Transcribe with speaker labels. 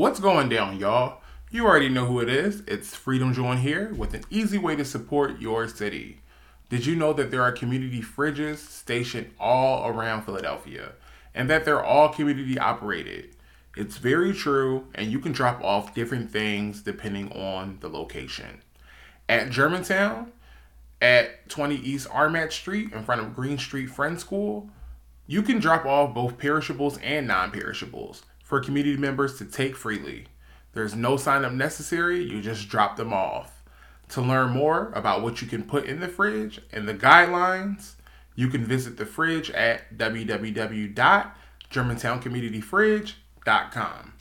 Speaker 1: What's going down, y'all? You already know who it is. It's Phreedomjawn here with an easy way to support your city. Did you know that there are community fridges stationed all around Philadelphia and that they're all community operated? It's very true, and you can drop off different things depending on the location. At Germantown, at 20 East Armat Street in front of Greene Street Friend School, you can drop off both perishables and non perishables for community members to take freely. There's no sign up necessary, you just drop them off. To learn more about what you can put in the fridge and the guidelines, you can visit the fridge at www.germantowncommunityfridge.com.